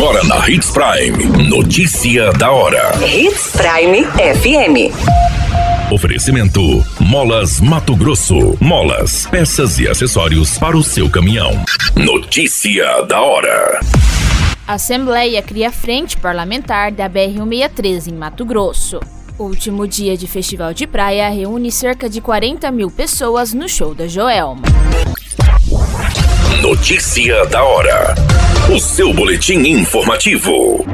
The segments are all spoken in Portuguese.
Agora na Hits Prime. Notícia da hora. Hits Prime FM. Oferecimento: Molas Mato Grosso. Molas, peças e acessórios para o seu caminhão. Notícia da hora. A Assembleia cria frente parlamentar da BR-163 em Mato Grosso. O último dia de festival de praia reúne cerca de 40 mil pessoas no show da Joelma. Notícia da hora. O seu boletim informativo.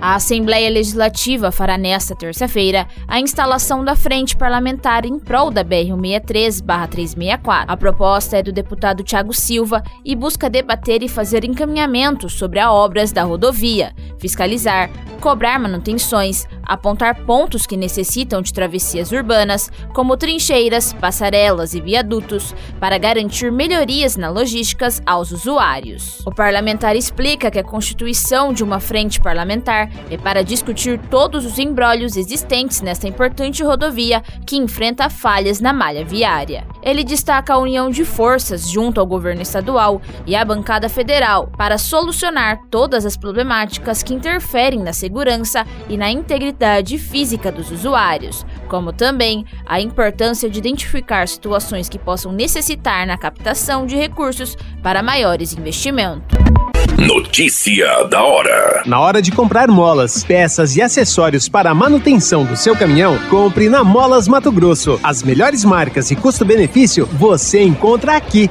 A Assembleia Legislativa fará nesta terça-feira a instalação da Frente Parlamentar em prol da BR-163-364. A proposta é do deputado Tiago Silva e busca debater e fazer encaminhamentos sobre as obras da rodovia, fiscalizar, cobrar manutenções, apontar pontos que necessitam de travessias urbanas, como trincheiras, passarelas e viadutos, para garantir melhorias na logísticas aos usuários. O parlamentar explica que a constituição de uma frente parlamentar é para discutir todos os embrólios existentes nesta importante rodovia que enfrenta falhas na malha viária. Ele destaca a união de forças junto ao governo estadual e à bancada federal para solucionar todas as problemáticas que interferem na segurança e na integridade física dos usuários, como também a importância de identificar situações que possam necessitar na captação de recursos para maiores investimentos. Notícia da hora. Na hora de comprar molas, peças e acessórios para a manutenção do seu caminhão, compre na Molas Mato Grosso. As melhores marcas e custo-benefício você encontra aqui.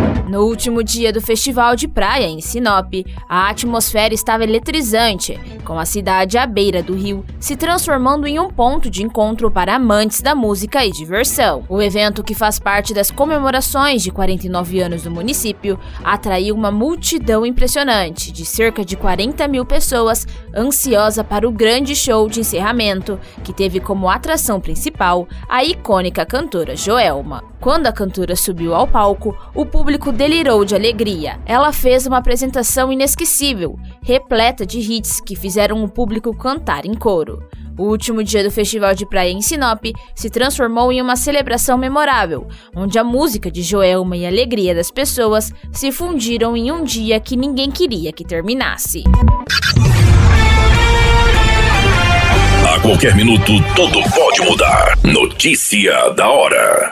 No último dia do festival de praia em Sinop, a atmosfera estava eletrizante, com a cidade à beira do rio se transformando em um ponto de encontro para amantes da música e diversão. O evento, que faz parte das comemorações de 49 anos do município, atraiu uma multidão impressionante de cerca de 40 mil pessoas ansiosa para o grande show de encerramento, que teve como atração principal a icônica cantora Joelma. Quando a cantora subiu ao palco, o público delirou de alegria. Ela fez uma apresentação inesquecível, repleta de hits que fizeram o público cantar em coro. O último dia do Festival de Praia em Sinop se transformou em uma celebração memorável, onde a música de Joelma e a alegria das pessoas se fundiram em um dia que ninguém queria que terminasse. A qualquer minuto, tudo pode mudar. Notícia da hora.